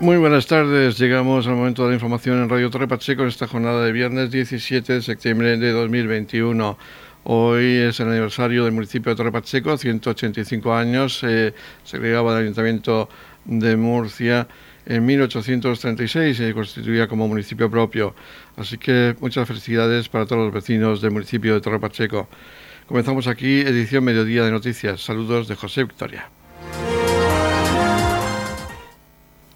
Muy buenas tardes, llegamos al momento de la información en Radio Torre Pacheco en esta jornada de viernes 17 de septiembre de 2021. Hoy es el aniversario del municipio de Torre Pacheco, 185 años, se agregaba el Ayuntamiento de Murcia en 1836 se constituía como municipio propio. Así que muchas felicidades para todos los vecinos del municipio de Torre Pacheco. Comenzamos aquí edición Mediodía de Noticias. Saludos de José Victoria.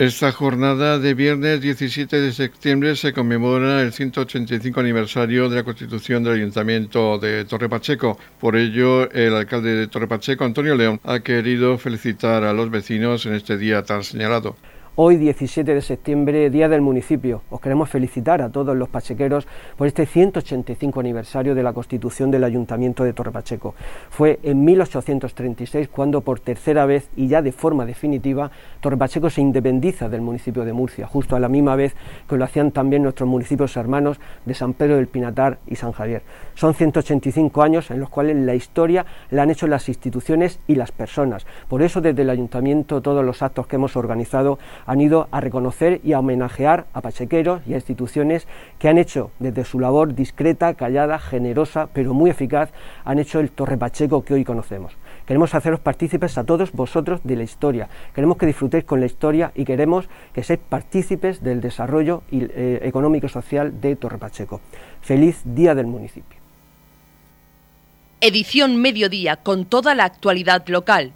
Esta jornada de viernes 17 de septiembre se conmemora el 185 aniversario de la constitución del Ayuntamiento de Torre Pacheco. Por ello, el alcalde de Torre Pacheco, Antonio León, ha querido felicitar a los vecinos en este día tan señalado. Hoy, 17 de septiembre, Día del Municipio, os queremos felicitar a todos los pachequeros por este 185 aniversario de la constitución del Ayuntamiento de Torrepacheco. Fue en 1836 cuando por tercera vez y ya de forma definitiva Torrepacheco se independiza del municipio de Murcia, justo a la misma vez que lo hacían también nuestros municipios hermanos de San Pedro del Pinatar y San Javier. Son 185 años en los cuales la historia la han hecho las instituciones y las personas. Por eso desde el Ayuntamiento todos los actos que hemos organizado han ido a reconocer y a homenajear a pachequeros y a instituciones que han hecho desde su labor discreta, callada, generosa, pero muy eficaz, han hecho el Torre Pacheco que hoy conocemos. Queremos haceros partícipes a todos vosotros de la historia. Queremos que disfrutéis con la historia y queremos que seáis partícipes del desarrollo eh, económico y social de Torre Pacheco. Feliz Día del Municipio. Edición Mediodía con toda la actualidad local.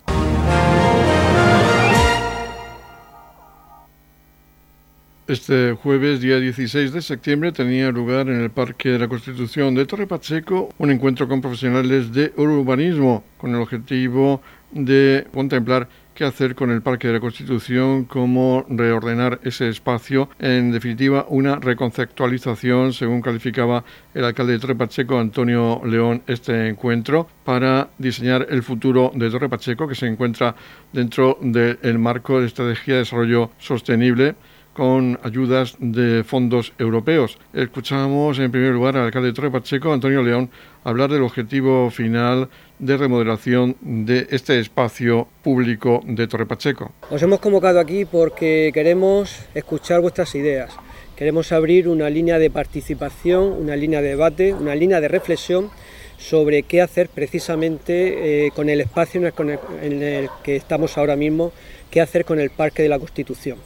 Este jueves, día 16 de septiembre, tenía lugar en el Parque de la Constitución de Torre Pacheco un encuentro con profesionales de urbanismo con el objetivo de contemplar qué hacer con el Parque de la Constitución, cómo reordenar ese espacio, en definitiva una reconceptualización, según calificaba el alcalde de Torre Pacheco, Antonio León, este encuentro, para diseñar el futuro de Torre Pacheco, que se encuentra dentro del marco de estrategia de desarrollo sostenible con ayudas de fondos europeos. Escuchamos en primer lugar al alcalde de Torre Pacheco, Antonio León, hablar del objetivo final de remodelación de este espacio público de Torre Pacheco. Os hemos convocado aquí porque queremos escuchar vuestras ideas. Queremos abrir una línea de participación, una línea de debate, una línea de reflexión sobre qué hacer precisamente eh, con el espacio en el que estamos ahora mismo, qué hacer con el Parque de la Constitución.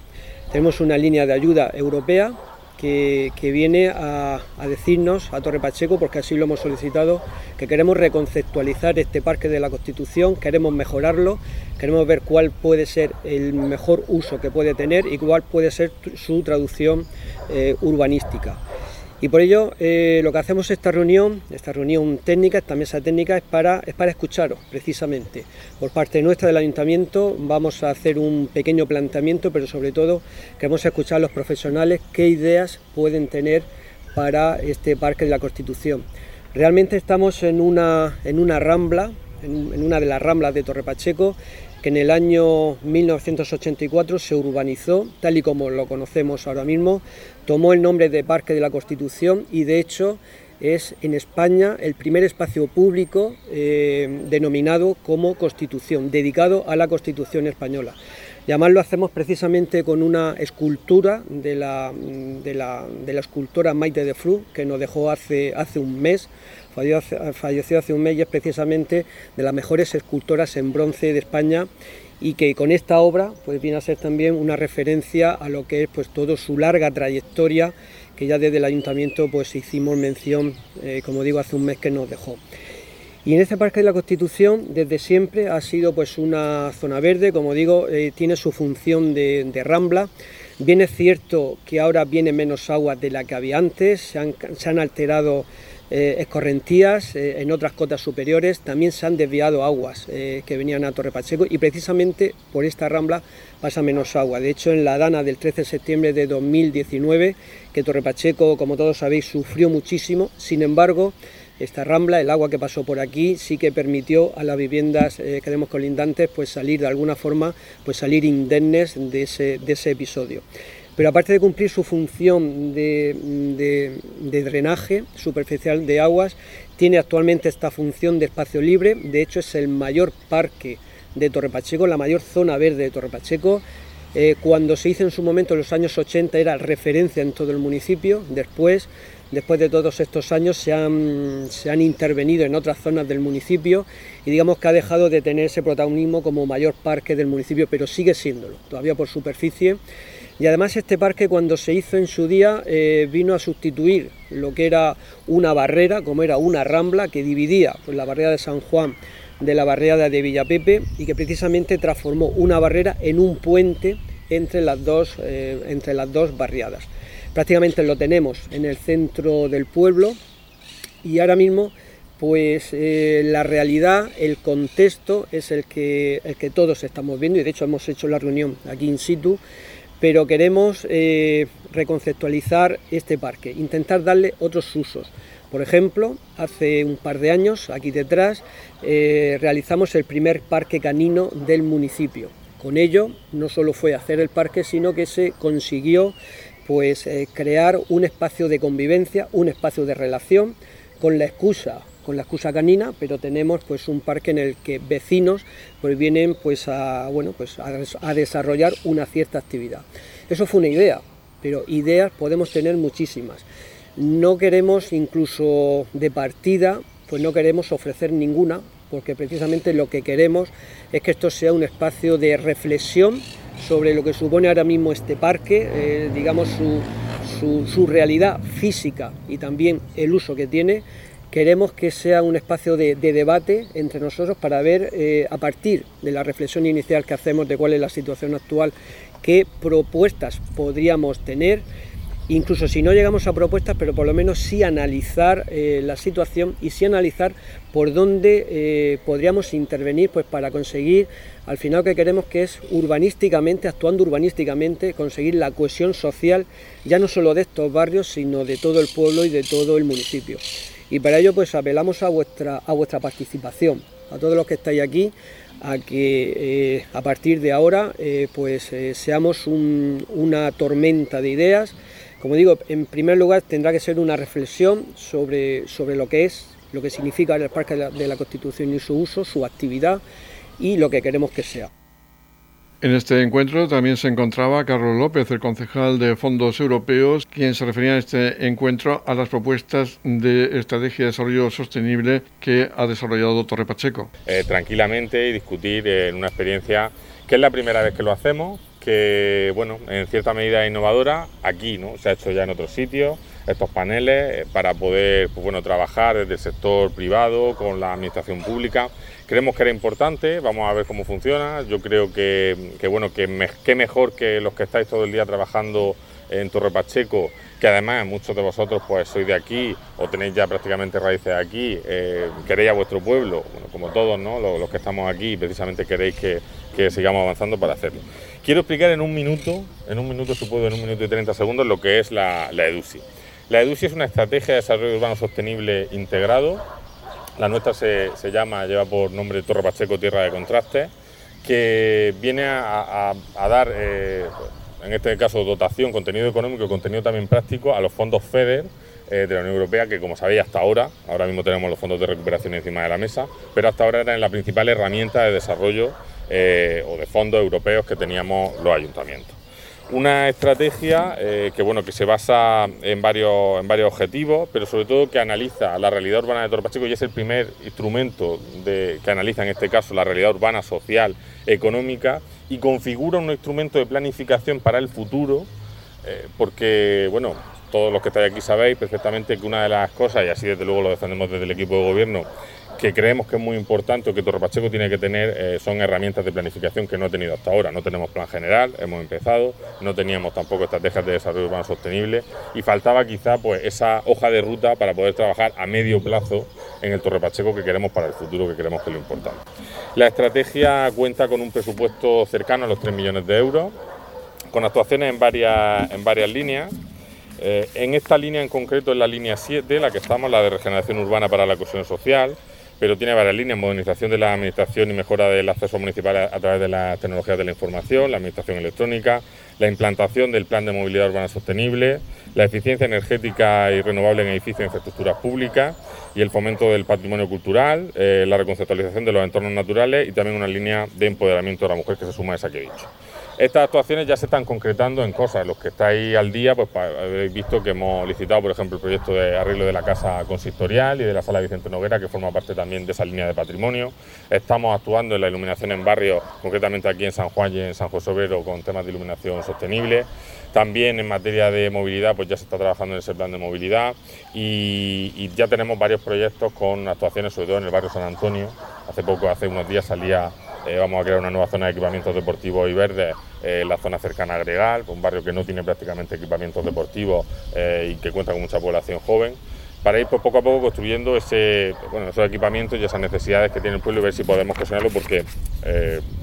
Tenemos una línea de ayuda europea que, viene a, decirnos a Torre Pacheco, porque así lo hemos solicitado, que queremos reconceptualizar este Parque de la Constitución, queremos mejorarlo, queremos ver cuál puede ser el mejor uso que puede tener y cuál puede ser su traducción eh, urbanística. Y por ello eh, lo que hacemos esta reunión, esta reunión técnica, esta mesa técnica, es para, es para escucharos precisamente. Por parte nuestra del ayuntamiento vamos a hacer un pequeño planteamiento, pero sobre todo queremos escuchar a los profesionales qué ideas pueden tener para este Parque de la Constitución. Realmente estamos en una, en una rambla, en, en una de las ramblas de Torre Pacheco, que en el año 1984 se urbanizó, tal y como lo conocemos ahora mismo, tomó el nombre de Parque de la Constitución y de hecho es en España el primer espacio público eh, denominado como Constitución, dedicado a la Constitución española. Y además lo hacemos precisamente con una escultura de la, de la, escultora Maite de Fru, que nos dejó hace, hace un mes, falleció hace un mes y es precisamente de las mejores escultoras en bronce de España y que con esta obra pues viene a ser también una referencia a lo que es pues todo su larga trayectoria que ya desde el ayuntamiento pues hicimos mención eh, como digo hace un mes que nos dejó. Y en este Parque de la Constitución desde siempre ha sido pues una zona verde como digo eh, tiene su función de, de, rambla. Bien es cierto que ahora viene menos agua de la que había antes se han, se han alterado eh, escorrentías eh, en otras cotas superiores, también se han desviado aguas eh, que venían a Torre Pacheco y precisamente por esta rambla pasa menos agua. De hecho, en la dana del 13 de septiembre de 2019, que Torre Pacheco, como todos sabéis, sufrió muchísimo, sin embargo, esta rambla, el agua que pasó por aquí, sí que permitió a las viviendas que tenemos colindantes pues salir de alguna forma, pues salir indemnes de ese, de ese episodio pero aparte de cumplir su función de, drenaje superficial de aguas, tiene actualmente esta función de espacio libre, de hecho es el mayor parque de Torre Pacheco, la mayor zona verde de Torre Pacheco, Eh, cuando se hizo en su momento, en los años 80, era referencia en todo el municipio. Después, después de todos estos años, se han, se han intervenido en otras zonas del municipio y digamos que ha dejado de tener ese protagonismo como mayor parque del municipio, pero sigue siéndolo, todavía por superficie. Y además este parque cuando se hizo en su día eh, vino a sustituir lo que era una barrera, como era una rambla que dividía pues, la barrera de San Juan de la barrera de Villapepe y que precisamente transformó una barrera en un puente entre las dos, eh, entre las dos barriadas. Prácticamente lo tenemos en el centro del pueblo y ahora mismo pues eh, la realidad, el contexto es el que, el que todos estamos viendo y de hecho hemos hecho la reunión aquí in situ, pero queremos eh, reconceptualizar este parque, intentar darle otros usos. Por ejemplo, hace un par de años, aquí detrás, eh, realizamos el primer parque canino del municipio. Con ello, no solo fue hacer el parque, sino que se consiguió pues, eh, crear un espacio de convivencia, un espacio de relación, con la excusa con la excusa canina, pero tenemos pues un parque en el que vecinos pues vienen pues a bueno pues a desarrollar una cierta actividad. Eso fue una idea, pero ideas podemos tener muchísimas. No queremos incluso de partida, pues no queremos ofrecer ninguna, porque precisamente lo que queremos es que esto sea un espacio de reflexión sobre lo que supone ahora mismo este parque, eh, digamos su, realidad física y también el uso que tiene. Queremos que sea un espacio de, debate entre nosotros para ver, eh, a partir de la reflexión inicial que hacemos de cuál es la situación actual, qué propuestas podríamos tener incluso si no llegamos a propuestas, pero por lo menos sí analizar eh, la situación y sí analizar por dónde eh, podríamos intervenir pues, para conseguir al final que queremos que es urbanísticamente, actuando urbanísticamente, conseguir la cohesión social ya no solo de estos barrios, sino de todo el pueblo y de todo el municipio. Y para ello pues apelamos a vuestra, a vuestra participación, a todos los que estáis aquí, a que eh, a partir de ahora pues seamos una tormenta de ideas como digo, en primer lugar tendrá que ser una reflexión sobre, sobre lo que es, lo que significa el Parque de la, Constitución y su uso, su actividad y lo que queremos que sea. En este encuentro también se encontraba Carlos López, el concejal de fondos europeos, quien se refería en este encuentro a las propuestas de estrategia de desarrollo sostenible que ha desarrollado Torre Pacheco. Eh, tranquilamente y discutir en una experiencia que es la primera vez que lo hacemos, que, bueno, en cierta medida es innovadora. Aquí, ¿no? Se ha hecho ya en otros sitios estos paneles eh, para poder, pues, bueno, trabajar desde el sector privado con la administración pública. Creemos que era importante, vamos a ver cómo funciona. Yo creo que, bueno, que, mejor que los que estáis todo el día trabajando en Torre Pacheco, que además muchos de vosotros pues sois de aquí o tenéis ya prácticamente raíces aquí, eh, queréis a vuestro pueblo, como todos, ¿no? Los, los, que estamos aquí, precisamente queréis que, que sigamos avanzando para hacerlo. Quiero explicar en un minuto, en un minuto supongo, en un minuto y 30 segundos, lo que es la, la EDUSI. La EDUSI es una estrategia de desarrollo urbano sostenible integrado. La nuestra se, llama, lleva por nombre Torre Pacheco Tierra de Contraste, que viene a, a, dar, eh, en este caso, dotación, contenido económico y contenido también práctico a los fondos FEDER eh, de la Unión Europea, que como sabéis hasta ahora, ahora mismo tenemos los fondos de recuperación encima de la mesa, pero hasta ahora eran la principal herramienta de desarrollo eh, o de fondos europeos que teníamos los ayuntamientos. Una estrategia eh, que, bueno, que se basa en varios, en varios objetivos, pero sobre todo que analiza la realidad urbana de Torpacheco y es el primer instrumento que analiza en este caso la realidad urbana, social, económica y configura un instrumento de planificación para el futuro, eh, porque, bueno, todos los que estáis aquí sabéis perfectamente que una de las cosas, y así desde luego lo defendemos desde el equipo de gobierno, que creemos que es muy importante o que Torre Pacheco tiene que tener eh, son herramientas de planificación que no ha tenido hasta ahora. No tenemos plan general, hemos empezado, no teníamos tampoco estrategias de desarrollo urbano sostenible y faltaba quizá pues esa hoja de ruta para poder trabajar a medio plazo en el Torre Pacheco que queremos para el futuro, que queremos que es lo importante. La estrategia cuenta con un presupuesto cercano a los 3 millones de euros, con actuaciones en varias, en varias líneas. Eh, en esta línea en concreto es la línea 7, la que estamos, la de regeneración urbana para la cohesión social, pero tiene varias líneas, modernización de la administración y mejora del acceso municipal a, través de las tecnologías de la información, la administración electrónica, la implantación del plan de movilidad urbana sostenible, la eficiencia energética y renovable en edificios e infraestructuras públicas y el fomento del patrimonio cultural, eh, la reconceptualización de los entornos naturales y también una línea de empoderamiento de la mujer que se suma a esa que he dicho. Estas actuaciones ya se están concretando en cosas. Los que estáis al día, pues habéis visto que hemos licitado, por ejemplo, el proyecto de arreglo de la casa consistorial y de la sala Vicente Noguera, que forma parte también de esa línea de patrimonio. Estamos actuando en la iluminación en barrios, concretamente aquí en San Juan y en San José Obrero, con temas de iluminación sostenible. También en materia de movilidad, pues ya se está trabajando en ese plan de movilidad y, y ya tenemos varios proyectos con actuaciones, sobre todo en el barrio San Antonio. Hace poco, hace unos días, salía eh, vamos a crear una nueva zona de equipamientos deportivos y verdes eh, en la zona cercana a Gregal, un barrio que no tiene prácticamente equipamientos deportivos eh, y que cuenta con mucha población joven, para ir pues, poco a poco construyendo ese, bueno, esos equipamientos y esas necesidades que tiene el pueblo y ver si podemos gestionarlo porque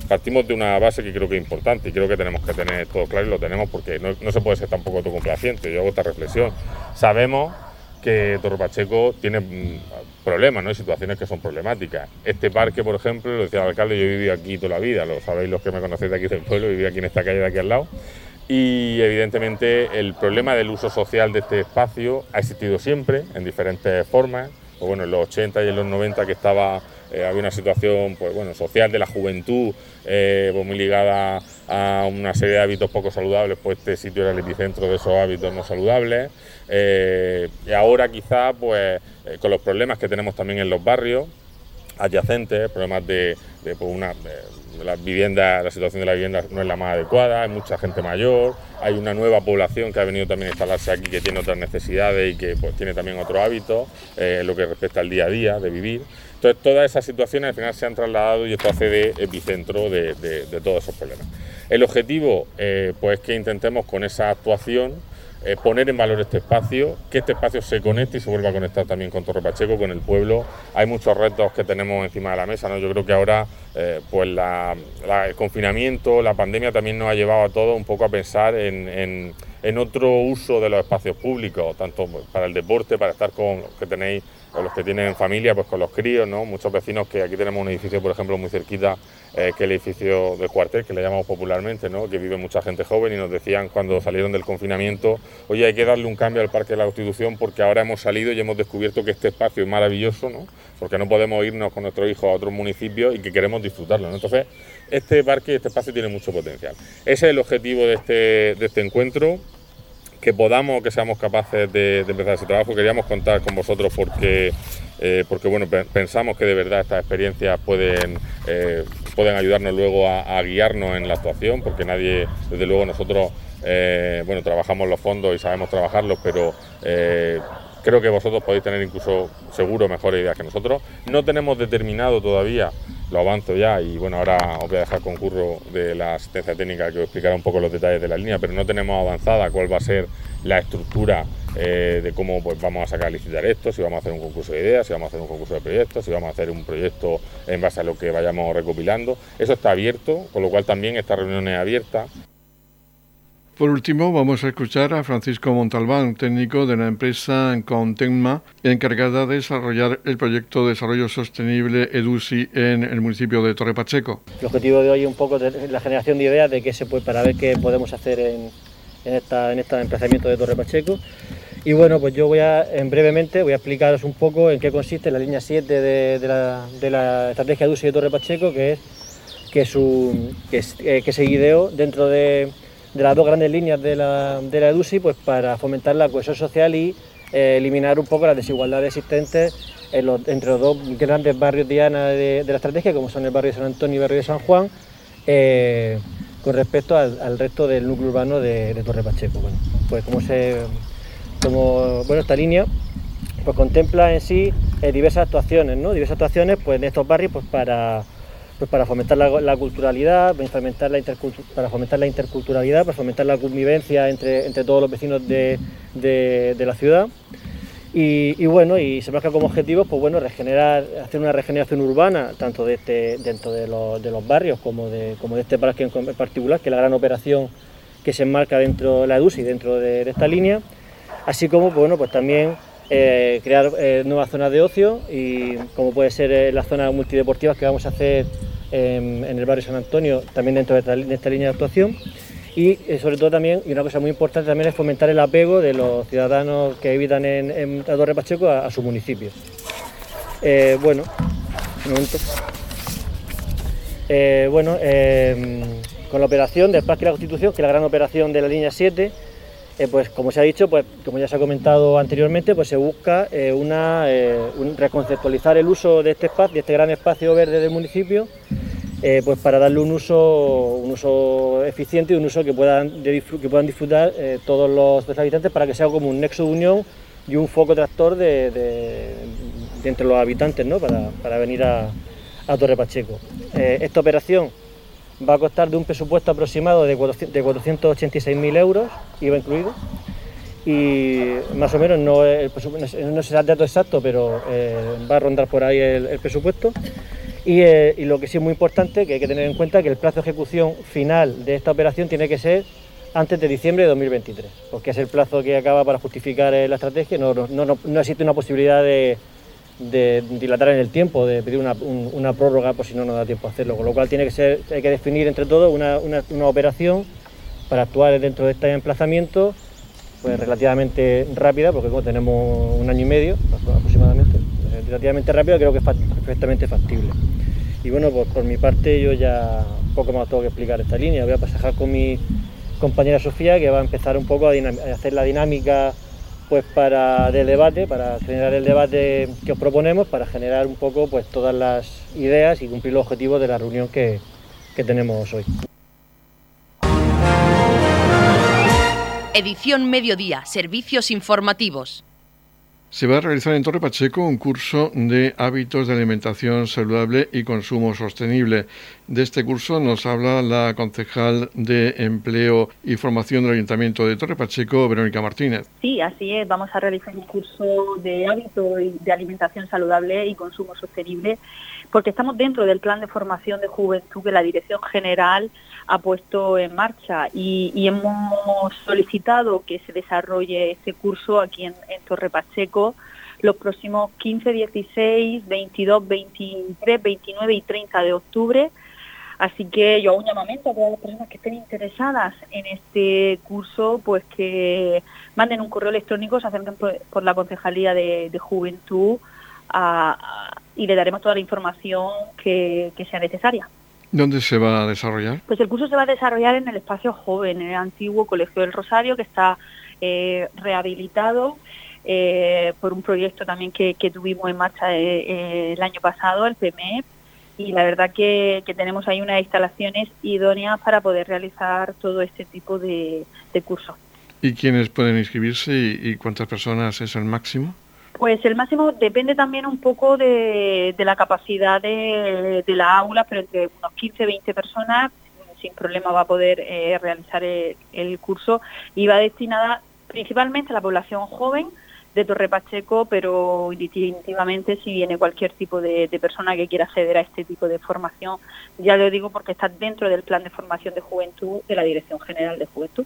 partimos de una base que creo que es importante y creo que tenemos que tener todo claro y lo tenemos porque no, no se puede ser tampoco autocomplaciente. Yo hago esta reflexión. Sabemos que Torre Pacheco tiene mm, problemas, ¿no? Situaciones que son problemáticas. Este parque, por ejemplo, lo decía el alcalde, yo he vivido aquí toda la vida, lo sabéis los que me conocéis de aquí del pueblo, viví aquí en esta calle de aquí al lado. Y evidentemente el problema del uso social de este espacio ha existido siempre, en diferentes formas. Pues bueno, en los 80 y en los 90 que estaba eh, había una situación pues, bueno, social de la juventud eh, pues muy ligada a una serie de hábitos poco saludables, pues este sitio era el epicentro de esos hábitos no saludables. Eh, y ahora quizá pues con los problemas que tenemos también en los barrios adyacentes, problemas de, pues, una... la vivienda, la situación de la vivienda no es la más adecuada, hay mucha gente mayor, hay una nueva población que ha venido también a instalarse aquí que tiene otras necesidades y que pues, tiene también otro hábito, en lo que respecta al día a día de vivir. Entonces, todas esas situaciones al final se han trasladado y esto hace de epicentro de, todos esos problemas. El objetivo, eh, pues, es que intentemos con esa actuación eh, poner en valor este espacio, que este espacio se conecte y se vuelva a conectar también con Torre Pacheco, con el pueblo. Hay muchos retos que tenemos encima de la mesa, ¿no? Yo creo que ahora, eh, pues, el confinamiento, la pandemia también nos ha llevado a todos un poco a pensar en, en otro uso de los espacios públicos, tanto para el deporte, para estar con que tenéis con los que tienen familia, pues con los críos, ¿no? Muchos vecinos que aquí tenemos un edificio, por ejemplo, muy cerquita, eh, que el edificio del cuartel, que le llamamos popularmente, ¿no? Que vive mucha gente joven y nos decían cuando salieron del confinamiento, oye, hay que darle un cambio al Parque de la Constitución porque ahora hemos salido y hemos descubierto que este espacio es maravilloso, ¿no? Porque no podemos irnos con nuestros hijos a otros municipios y que queremos disfrutarlo. Entonces, este parque, este espacio tiene mucho potencial. Ese es el objetivo de este, de este encuentro que podamos, que seamos capaces de, empezar ese trabajo. Queríamos contar con vosotros porque, eh, porque bueno, pensamos que de verdad estas experiencias pueden, eh, pueden ayudarnos luego a, guiarnos en la actuación, porque nadie, desde luego nosotros, eh, bueno, trabajamos los fondos y sabemos trabajarlos, pero creo que vosotros podéis tener incluso seguro mejores ideas que nosotros. No tenemos determinado todavía lo avanzo ya y bueno, ahora os voy a dejar concurso de la asistencia técnica que os explicará un poco los detalles de la línea, pero no tenemos avanzada cuál va a ser la estructura eh, de cómo pues, vamos a sacar a licitar esto, si vamos a hacer un concurso de ideas, si vamos a hacer un concurso de proyectos, si vamos a hacer un proyecto en base a lo que vayamos recopilando. Eso está abierto, con lo cual también esta reunión es abierta. Por último, vamos a escuchar a Francisco Montalbán, técnico de la empresa Contenma, encargada de desarrollar el proyecto de desarrollo sostenible EDUSI en el municipio de Torre Pacheco. El objetivo de hoy es un poco la generación de ideas de qué se puede, para ver qué podemos hacer en, esta, en este emplazamiento de Torre Pacheco. Y bueno, pues yo voy a, en brevemente, voy a explicaros un poco en qué consiste la línea 7 de, la, estrategia EDUSI de Torre Pacheco, que es que, su, que, eh, que se ideó dentro de de las dos grandes líneas de la, de la EDUSI pues para fomentar la cohesión social y eh, eliminar un poco las desigualdades existentes entre los dos grandes barrios diana de, de, la estrategia, como son el barrio de San Antonio y el barrio de San Juan, eh, con respecto al, resto del núcleo urbano de, Torre Pacheco. Bueno, pues como se, como, bueno, esta línea pues contempla en sí eh, diversas actuaciones, ¿no? diversas actuaciones pues, en estos barrios pues, para pues para fomentar la, culturalidad, para fomentar la, interculturalidad, para fomentar la convivencia entre, entre todos los vecinos de, la ciudad. Y, bueno, y se marca como objetivo, pues bueno, regenerar, hacer una regeneración urbana, tanto de este, dentro de los, barrios como de, como de este parque en particular, que es la gran operación que se enmarca dentro de la EDUSI, dentro de, esta línea, así como, pues bueno, pues también eh, crear eh, nuevas zonas de ocio y como puede ser eh, las zonas multideportivas que vamos a hacer en el barrio San Antonio, también dentro de esta, línea de actuación. Y sobre todo también, y una cosa muy importante también es fomentar el apego de los ciudadanos que habitan en, en Torre Pacheco a, su municipio. bueno, un momento. bueno, con la operación del Parque de la Constitución, que es la gran operación de la línea 7, eh, pues como se ha dicho, pues como ya se ha comentado anteriormente, pues se busca eh, una, eh, reconceptualizar el uso de este espacio, de este gran espacio verde del municipio, pues para darle un uso, un uso eficiente y un uso que puedan, disfrutar todos los, habitantes para que sea como un nexo de unión y un foco tractor de, entre los habitantes ¿no? para, venir a, a Torre Pacheco. esta operación va a costar de un presupuesto aproximado de 486.000 euros, IVA incluido, y más o menos no, el no será el dato exacto, pero eh, va a rondar por ahí el, presupuesto. Eh, y, lo que sí es muy importante, que hay que tener en cuenta, que el plazo de ejecución final de esta operación tiene que ser antes de diciembre de 2023, porque es el plazo que acaba para justificar eh, la estrategia, no, no existe una posibilidad de, de dilatar en el tiempo, de pedir una, prórroga por si no nos da tiempo a hacerlo, con lo cual tiene que ser, hay que definir entre todos una, operación para actuar dentro de este emplazamiento pues relativamente rápida, porque como tenemos un año y medio aproximadamente, pues, relativamente rápida creo que es perfectamente factible. Y bueno, pues por mi parte yo ya poco más tengo que explicar esta línea, voy a pasar con mi compañera Sofía que va a empezar un poco a hacer la dinámica pues para el debate, para generar el debate que os proponemos, para generar un poco pues todas las ideas y cumplir los objetivos de la reunión que, que tenemos hoy. Edición Mediodía, Servicios Informativos. Se va a realizar en Torre Pacheco un curso de hábitos de alimentación saludable y consumo sostenible. De este curso nos habla la concejal de Empleo y Formación del Ayuntamiento de Torre Pacheco, Verónica Martínez. Sí, así es. Vamos a realizar un curso de hábitos de alimentación saludable y consumo sostenible porque estamos dentro del plan de formación de juventud que la Dirección General ha puesto en marcha y, hemos solicitado que se desarrolle este curso aquí en, Torre Pacheco los próximos 15, 16, 22, 23, 29 y 30 de octubre. Así que yo hago un llamamiento a todas las personas que estén interesadas en este curso, pues que manden un correo electrónico, se acerquen por, la Concejalía de, Juventud y le daremos toda la información que sea necesaria. ¿Dónde se va a desarrollar? Pues el curso se va a desarrollar en el espacio joven, en el antiguo Colegio del Rosario, que está eh, rehabilitado eh, por un proyecto también que, tuvimos en marcha eh, el año pasado, el PME, y la verdad que, tenemos ahí unas instalaciones idóneas para poder realizar todo este tipo de, cursos. ¿Y quiénes pueden inscribirse y cuántas personas es el máximo? Pues el máximo depende también un poco de, la capacidad de, la aula, pero entre unos 15 20 personas sin problema va a poder eh, realizar el, curso y va destinada principalmente a la población joven de Torre Pacheco, pero definitivamente si viene cualquier tipo de, de, persona que quiera acceder a este tipo de formación, ya lo digo porque está dentro del plan de formación de juventud de la Dirección General de Juventud.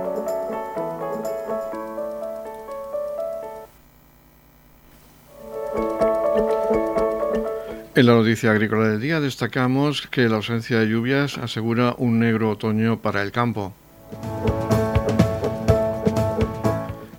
En la noticia agrícola del día destacamos que la ausencia de lluvias asegura un negro otoño para el campo.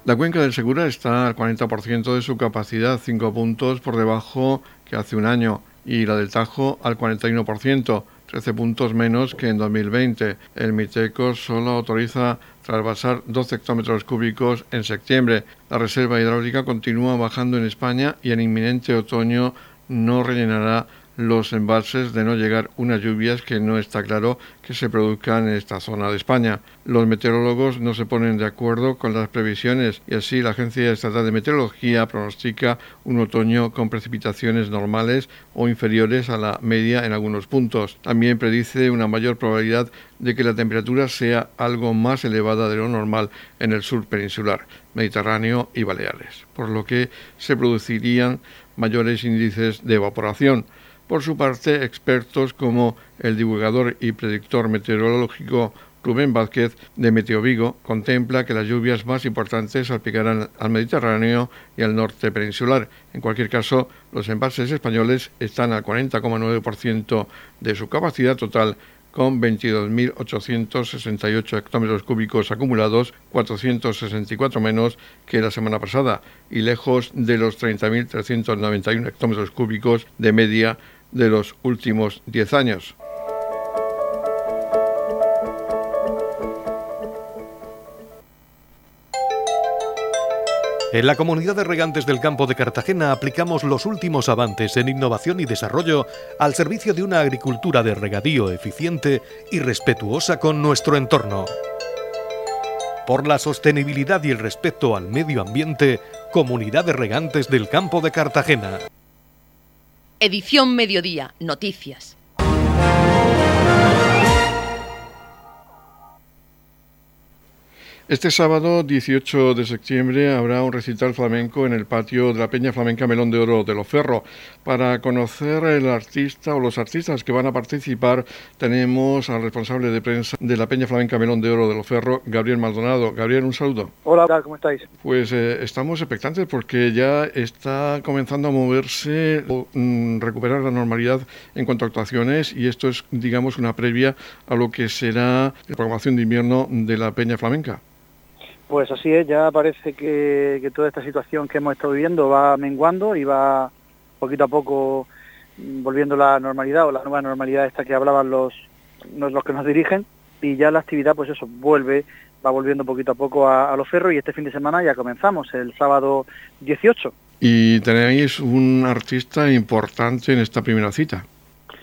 La cuenca del Segura está al 40% de su capacidad, 5 puntos por debajo que hace un año, y la del Tajo al 41%, 13 puntos menos que en 2020. El Miteco solo autoriza trasvasar 12 hectómetros cúbicos en septiembre. La reserva hidráulica continúa bajando en España y en inminente otoño no rellenará los embalses de no llegar unas lluvias que no está claro que se produzcan en esta zona de España. Los meteorólogos no se ponen de acuerdo con las previsiones y así la Agencia Estatal de Meteorología pronostica un otoño con precipitaciones normales o inferiores a la media en algunos puntos. También predice una mayor probabilidad de que la temperatura sea algo más elevada de lo normal en el sur peninsular, Mediterráneo y Baleares, por lo que se producirían mayores índices de evaporación. Por su parte, expertos como el divulgador y predictor meteorológico Rubén Vázquez de Meteovigo contempla que las lluvias más importantes salpicarán al Mediterráneo y al norte peninsular. En cualquier caso, los embalses españoles están al 40,9% de su capacidad total con 22.868 hectómetros cúbicos acumulados, 464 menos que la semana pasada y lejos de los 30.391 hectómetros cúbicos de media de los últimos 10 años. En la comunidad de regantes del campo de Cartagena aplicamos los últimos avances en innovación y desarrollo al servicio de una agricultura de regadío eficiente y respetuosa con nuestro entorno. Por la sostenibilidad y el respeto al medio ambiente, Comunidad de Regantes del Campo de Cartagena. Edición Mediodía, Noticias. Este sábado 18 de septiembre habrá un recital flamenco en el patio de la Peña Flamenca Melón de Oro de Loferro. Para conocer el artista o los artistas que van a participar, tenemos al responsable de prensa de la Peña Flamenca Melón de Oro de Loferro, Gabriel Maldonado. Gabriel, un saludo. Hola, ¿cómo estáis? Pues eh, estamos expectantes porque ya está comenzando a moverse o mm, recuperar la normalidad en cuanto a actuaciones y esto es, digamos, una previa a lo que será la programación de invierno de la Peña Flamenca. Pues así es, ya parece que, toda esta situación que hemos estado viviendo va menguando y va poquito a poco mm, volviendo la normalidad o la nueva normalidad esta que hablaban los, los que nos dirigen. Y ya la actividad pues eso vuelve va volviendo poquito a poco a, los ferros y este fin de semana ya comenzamos el sábado 18 y tenéis un artista importante en esta primera cita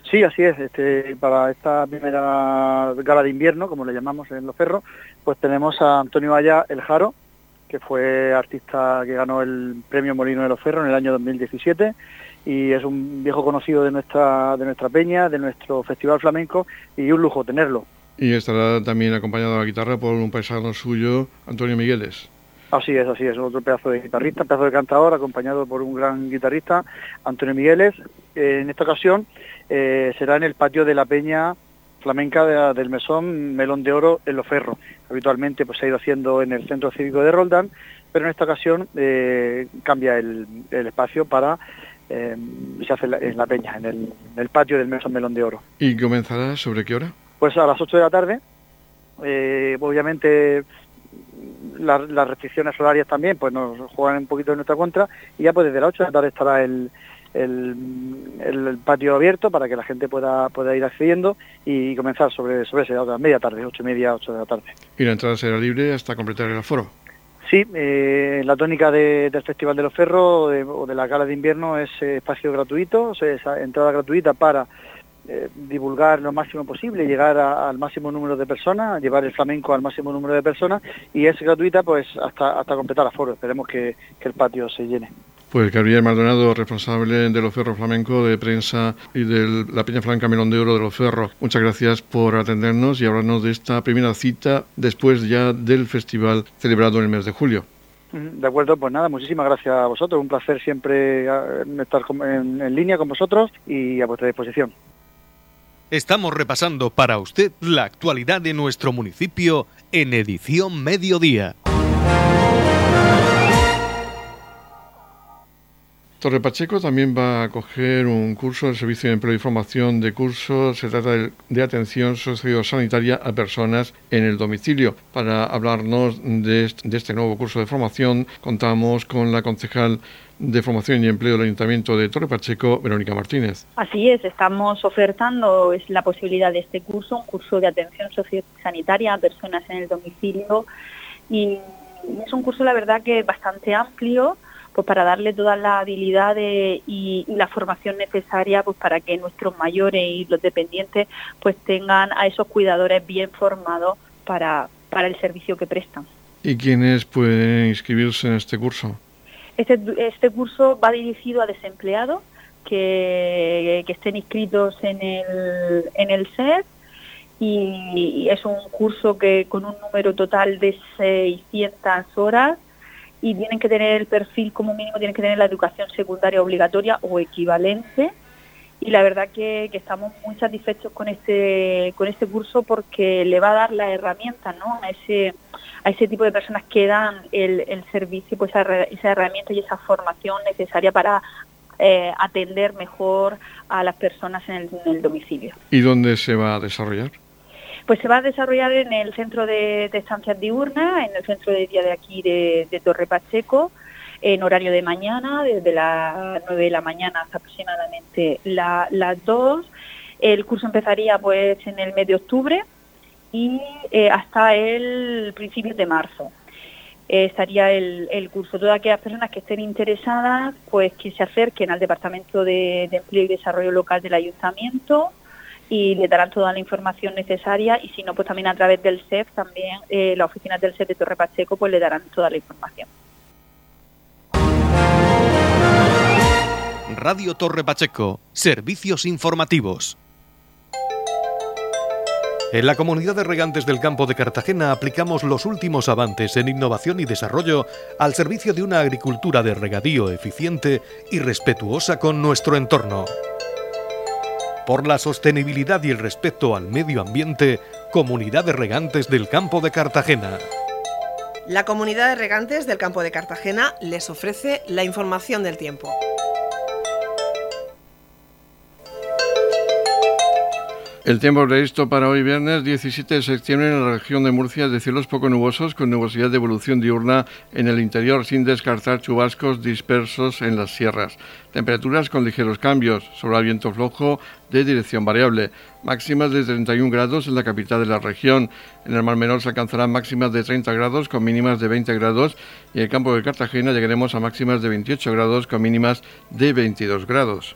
Sí, así es. Este, para esta primera gala de invierno, como le llamamos en Los Ferros, pues tenemos a Antonio Valla El Jaro, que fue artista que ganó el premio Molino de los Ferros en el año 2017 y es un viejo conocido de nuestra, de nuestra peña, de nuestro festival flamenco y un lujo tenerlo. Y estará también acompañado a la guitarra por un paisano suyo, Antonio Migueles. Así es, así es, otro pedazo de guitarrista, pedazo de cantador, acompañado por un gran guitarrista, Antonio Migueles. en esta ocasión eh, será en el patio de la Peña Flamenca del Mesón Melón de Oro en Los Ferros. Habitualmente pues, se ha ido haciendo en el Centro Cívico de Roldán, pero en esta ocasión eh, cambia el, espacio para eh, se hace en la, Peña, en el, patio del Mesón Melón de Oro. ¿Y comenzará sobre qué hora? Pues a las 8 de la tarde. obviamente las restricciones horarias también pues nos juegan un poquito en nuestra contra y ya pues desde las 8 de la tarde estará el, el, patio abierto para que la gente pueda, pueda ir accediendo y comenzar sobre, sobre esa media tarde, ocho y media, ocho de la tarde. ¿Y la entrada será libre hasta completar el aforo? Sí, eh, la tónica del Festival de los Ferros o de la gala de invierno es eh, espacio gratuito, o sea, entrada gratuita para eh, divulgar lo máximo posible, llegar al máximo número de personas, llevar el flamenco al máximo número de personas y es gratuita pues hasta, hasta completar aforo. Esperemos que el patio se llene. Pues Gabriel Maldonado, responsable de los Ferros Flamenco, de prensa y de la Peña Franca Melón de Oro de los Ferros. Muchas gracias por atendernos y hablarnos de esta primera cita después ya del festival celebrado en el mes de julio. De acuerdo, pues nada, muchísimas gracias a vosotros. Un placer siempre eh, estar en, en línea con vosotros y a vuestra disposición. Estamos repasando para usted la actualidad de nuestro municipio en edición mediodía. Torre Pacheco también va a acoger un curso del Servicio de Empleo y Formación de curso. Se trata de, atención sociosanitaria a personas en el domicilio. Para hablarnos de este, nuevo curso de formación, contamos con la concejal de Formación y Empleo del Ayuntamiento de Torre Pacheco, Verónica Martínez. Así es, estamos ofertando es la posibilidad de este curso, un curso de atención sociosanitaria a personas en el domicilio y es un curso la verdad que bastante amplio pues para darle toda la habilidad y, la formación necesaria pues para que nuestros mayores y los dependientes pues tengan a esos cuidadores bien formados para, para el servicio que prestan. ¿Y quiénes pueden inscribirse en este curso? Este, este curso va dirigido a desempleados que, que estén inscritos en el, en el SED y es un curso que con un número total de 600 horas y tienen que tener el perfil como mínimo, tienen que tener la educación secundaria obligatoria o equivalente y la verdad que, estamos muy satisfechos con este con este curso porque le va a dar la herramienta ¿no? a ese a ese tipo de personas que dan el, el servicio pues esa, esa herramienta y esa formación necesaria para eh, atender mejor a las personas en el, domicilio. ¿Y dónde se va a desarrollar? Pues se va a desarrollar en el centro de, estancias diurnas, en el centro de día de aquí de, Torre Pacheco, en horario de mañana, desde las 9 de la mañana hasta aproximadamente las 2. El curso empezaría pues en el mes de octubre y eh, hasta el principio de marzo. Eh, estaría el, curso. Todas aquellas personas que estén interesadas, pues que se acerquen al Departamento de, Empleo y Desarrollo Local del Ayuntamiento y le darán toda la información necesaria y si no, pues también a través del CEF, también eh, las oficinas del CEF de Torre Pacheco, pues le darán toda la información. Radio Torre Pacheco, servicios informativos. En la comunidad de regantes del campo de Cartagena aplicamos los últimos avances en innovación y desarrollo al servicio de una agricultura de regadío eficiente y respetuosa con nuestro entorno. Por la sostenibilidad y el respeto al medio ambiente, Comunidad de Regantes del Campo de Cartagena. La Comunidad de Regantes del Campo de Cartagena les ofrece la información del tiempo. El tiempo previsto para hoy viernes 17 de septiembre en la región de Murcia es de cielos poco nubosos con nubosidad de evolución diurna en el interior sin descartar chubascos dispersos en las sierras. Temperaturas con ligeros cambios, sobre el viento flojo de dirección variable. Máximas de 31 grados en la capital de la región. En el Mar Menor se alcanzarán máximas de 30 grados con mínimas de 20 grados y en el campo de Cartagena llegaremos a máximas de 28 grados con mínimas de 22 grados.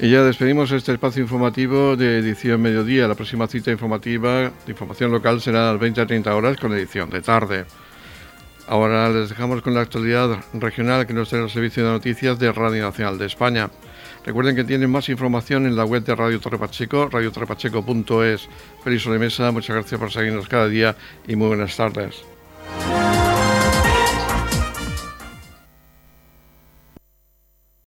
Y ya despedimos este espacio informativo de edición mediodía. La próxima cita informativa de información local será a las 20 a 30 horas con edición de tarde. Ahora les dejamos con la actualidad regional que nos trae el Servicio de Noticias de Radio Nacional de España. Recuerden que tienen más información en la web de Radio Torre Pacheco, radiotorrepacheco.es. Feliz mesa, muchas gracias por seguirnos cada día y muy buenas tardes.